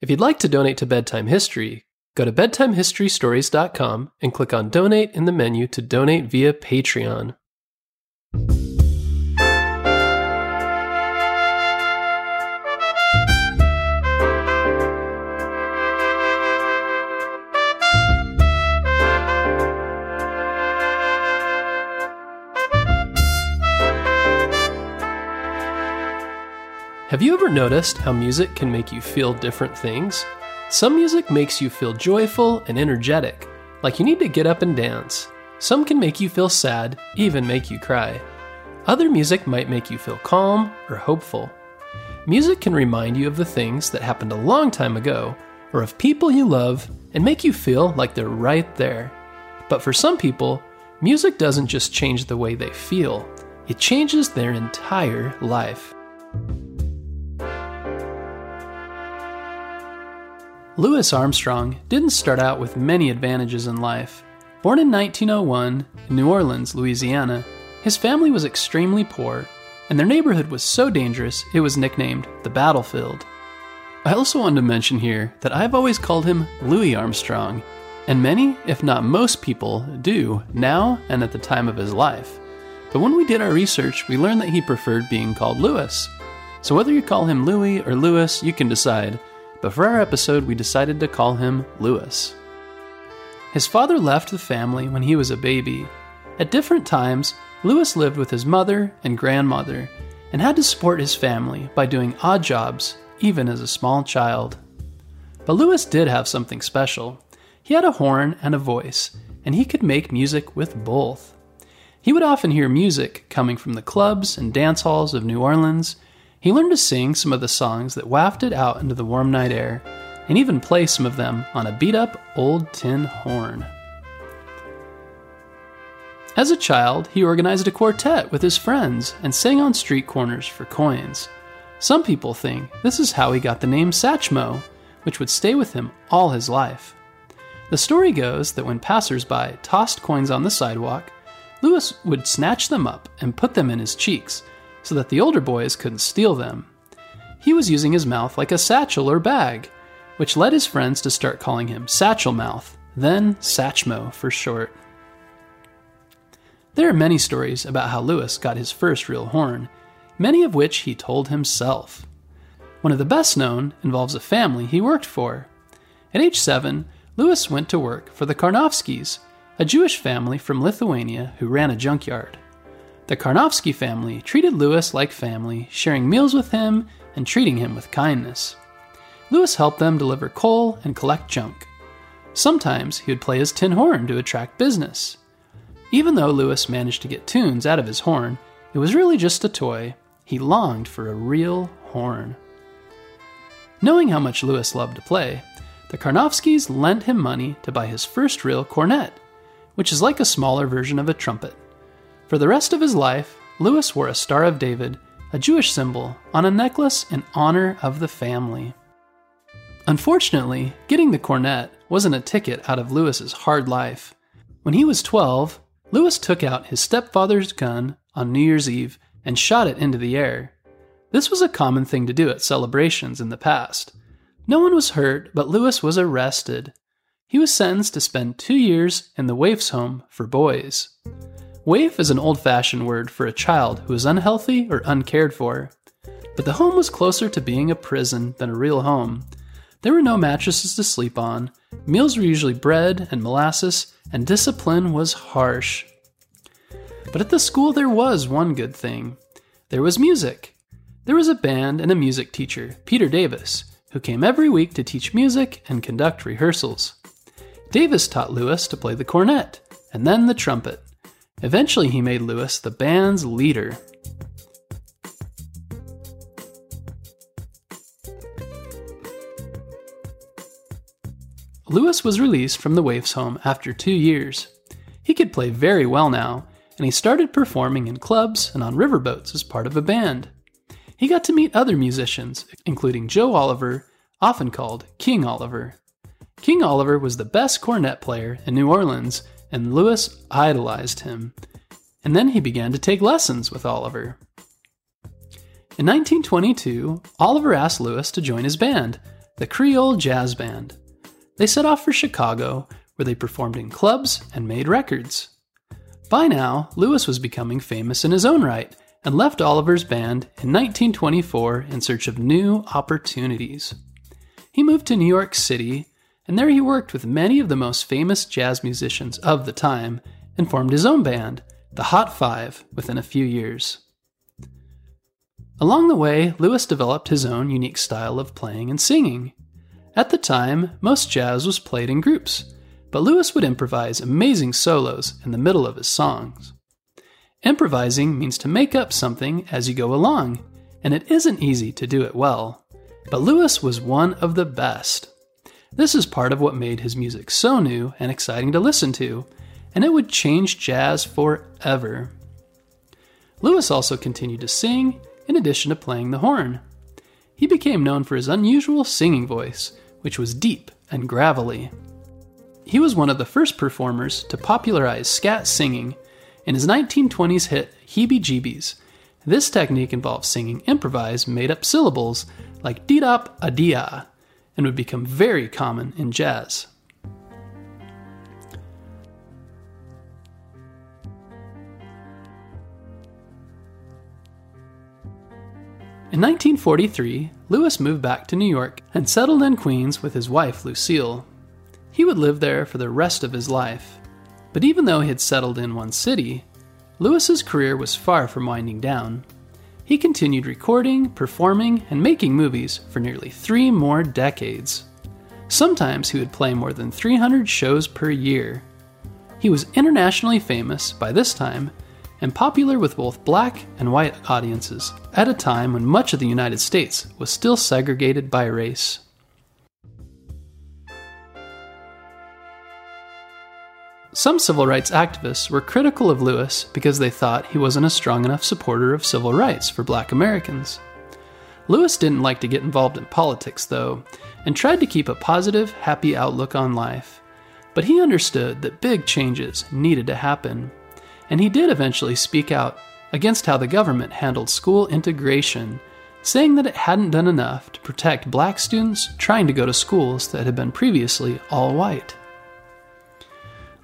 If you'd like to donate to Bedtime History, go to bedtimehistorystories.com and click on Donate in the menu to donate via Patreon. You ever noticed how music can make you feel different things? Some music makes you feel joyful and energetic, like you need to get up and dance. Some can make you feel sad, even make you cry. Other music might make you feel calm or hopeful. Music can remind you of the things that happened a long time ago, or of people you love, and make you feel like they're right there. But for some people, music doesn't just change the way they feel, it changes their entire life. Louis Armstrong didn't start out with many advantages in life. Born in 1901 in New Orleans, Louisiana, his family was extremely poor, and their neighborhood was so dangerous it was nicknamed the Battlefield. I also wanted to mention here that I've always called him Louis Armstrong, and many, if not most people, do now and at the time of his life. But when we did our research, we learned that he preferred being called Louis. So whether you call him Louis or Louis, you can decide, but for our episode, we decided to call him Louis. His father left the family when he was a baby. At different times, Louis lived with his mother and grandmother and had to support his family by doing odd jobs, even as a small child. But Louis did have something special. He had a horn and a voice, and he could make music with both. He would often hear music coming from the clubs and dance halls of New Orleans he learned to sing some of the songs that wafted out into the warm night air, and even play some of them on a beat up old tin horn. As a child, he organized a quartet with his friends and sang on street corners for coins. Some people think this is how he got the name Satchmo, which would stay with him all his life. The story goes that when passersby tossed coins on the sidewalk, Louis would snatch them up and put them in his cheeks so that the older boys couldn't steal them. He was using his mouth like a satchel or bag, which led his friends to start calling him Satchel Mouth, then Satchmo for short. There are many stories about how Louis got his first real horn, many of which he told himself. One of the best known involves a family he worked for. At age seven, Louis went to work for the Karnofskys, a Jewish family from Lithuania who ran a junkyard. The Karnofsky family treated Louis like family, sharing meals with him and treating him with kindness. Louis helped them deliver coal and collect junk. Sometimes he would play his tin horn to attract business. Even though Louis managed to get tunes out of his horn, it was really just a toy. He longed for a real horn. Knowing how much Louis loved to play, the Karnofskys lent him money to buy his first real cornet, which is like a smaller version of a trumpet. For the rest of his life, Louis wore a Star of David, a Jewish symbol, on a necklace in honor of the family. Unfortunately, getting the cornet wasn't a ticket out of Louis's hard life. When he was 12, Louis took out his stepfather's gun on New Year's Eve and shot it into the air. This was a common thing to do at celebrations in the past. No one was hurt, but Louis was arrested. He was sentenced to spend two years in the Waifs home for boys. Waif is an old fashioned word for a child who is unhealthy or uncared for. But the home was closer to being a prison than a real home. There were no mattresses to sleep on, meals were usually bread and molasses, and discipline was harsh. But at the school, there was one good thing there was music. There was a band and a music teacher, Peter Davis, who came every week to teach music and conduct rehearsals. Davis taught Louis to play the cornet and then the trumpet. Eventually, he made Louis the band's leader. Louis was released from the Waifs home after two years. He could play very well now, and he started performing in clubs and on riverboats as part of a band. He got to meet other musicians, including Joe Oliver, often called King Oliver. King Oliver was the best cornet player in New Orleans, and Louis idolized him. And then he began to take lessons with Oliver. In 1922, Oliver asked Louis to join his band, the Creole Jazz Band. They set off for Chicago, where they performed in clubs and made records. By now, Louis was becoming famous in his own right and left Oliver's band in 1924 in search of new opportunities. He moved to New York City, and there he worked with many of the most famous jazz musicians of the time and formed his own band, the Hot Five, within a few years. Along the way, Louis developed his own unique style of playing and singing. At the time, most jazz was played in groups, but Louis would improvise amazing solos in the middle of his songs. Improvising means to make up something as you go along, and it isn't easy to do it well. But Louis was one of the best. This is part of what made his music so new and exciting to listen to, and it would change jazz forever. Louis also continued to sing in addition to playing the horn. He became known for his unusual singing voice, which was deep and gravelly. He was one of the first performers to popularize scat singing in his 1920s hit Heebie Jeebies, this technique involves singing improvised made up syllables like dee dop a dia and would become very common in jazz. In 1943, Louis moved back to New York and settled in Queens with his wife Lucille. He would live there for the rest of his life. But even though he had settled in one city, Louis's career was far from winding down. He continued recording, performing, and making movies for nearly three more decades. Sometimes he would play more than 300 shows per year. He was internationally famous by this time and popular with both black and white audiences at a time when much of the United States was still segregated by race. Some civil rights activists were critical of Louis because they thought he wasn't a strong enough supporter of civil rights for black Americans. Louis didn't like to get involved in politics, though, and tried to keep a positive, happy outlook on life. But he understood that big changes needed to happen, and he did eventually speak out against how the government handled school integration, saying that it hadn't done enough to protect black students trying to go to schools that had been previously all white.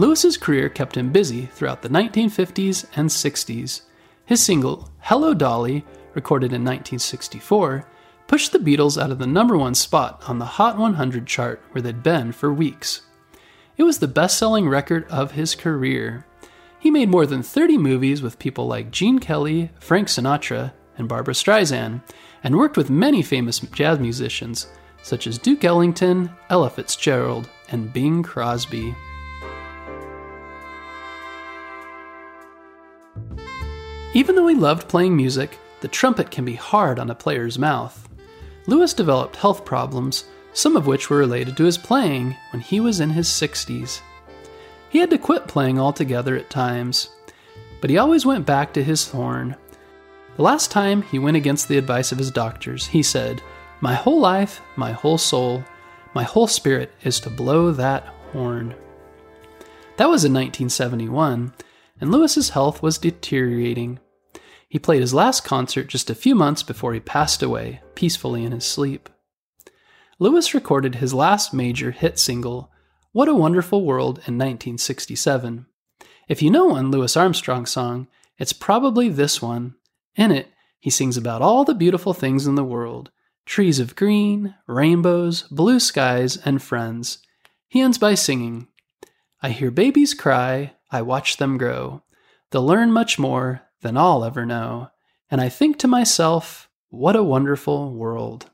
Louis's career kept him busy throughout the 1950s and 60s. His single, Hello Dolly, recorded in 1964, pushed the Beatles out of the number one spot on the Hot 100 chart where they'd been for weeks. It was the best selling record of his career. He made more than 30 movies with people like Gene Kelly, Frank Sinatra, and Barbra Streisand, and worked with many famous jazz musicians such as Duke Ellington, Ella Fitzgerald, and Bing Crosby. Even though he loved playing music, the trumpet can be hard on a player's mouth. Louis developed health problems, some of which were related to his playing when he was in his 60s. He had to quit playing altogether at times, but he always went back to his horn. The last time he went against the advice of his doctors, he said, My whole life, my whole soul, my whole spirit is to blow that horn. That was in 1971, and Louis's health was deteriorating. He played his last concert just a few months before he passed away, peacefully in his sleep. Louis recorded his last major hit single, What a Wonderful World, in 1967. If you know one Louis Armstrong song, it's probably this one. In it, he sings about all the beautiful things in the world trees of green, rainbows, blue skies, and friends. He ends by singing, I hear babies cry, I watch them grow. They'll learn much more than I'll ever know. And I think to myself, what a wonderful world.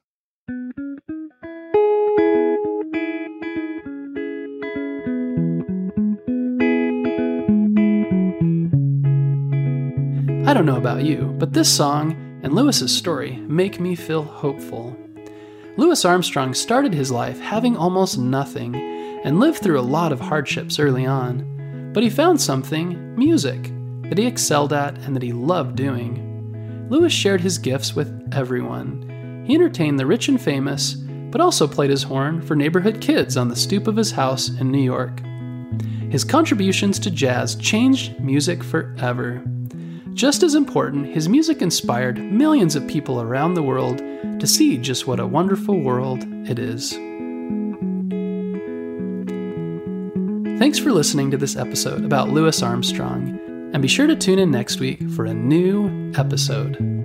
I don't know about you, but this song and Louis's story make me feel hopeful. Louis Armstrong started his life having almost nothing and lived through a lot of hardships early on. But he found something, music, that he excelled at and that he loved doing. Louis shared his gifts with everyone. He entertained the rich and famous, but also played his horn for neighborhood kids on the stoop of his house in New York. His contributions to jazz changed music forever. Just as important, his music inspired millions of people around the world to see just what a wonderful world it is. Thanks for listening to this episode about Louis Armstrong, and be sure to tune in next week for a new episode.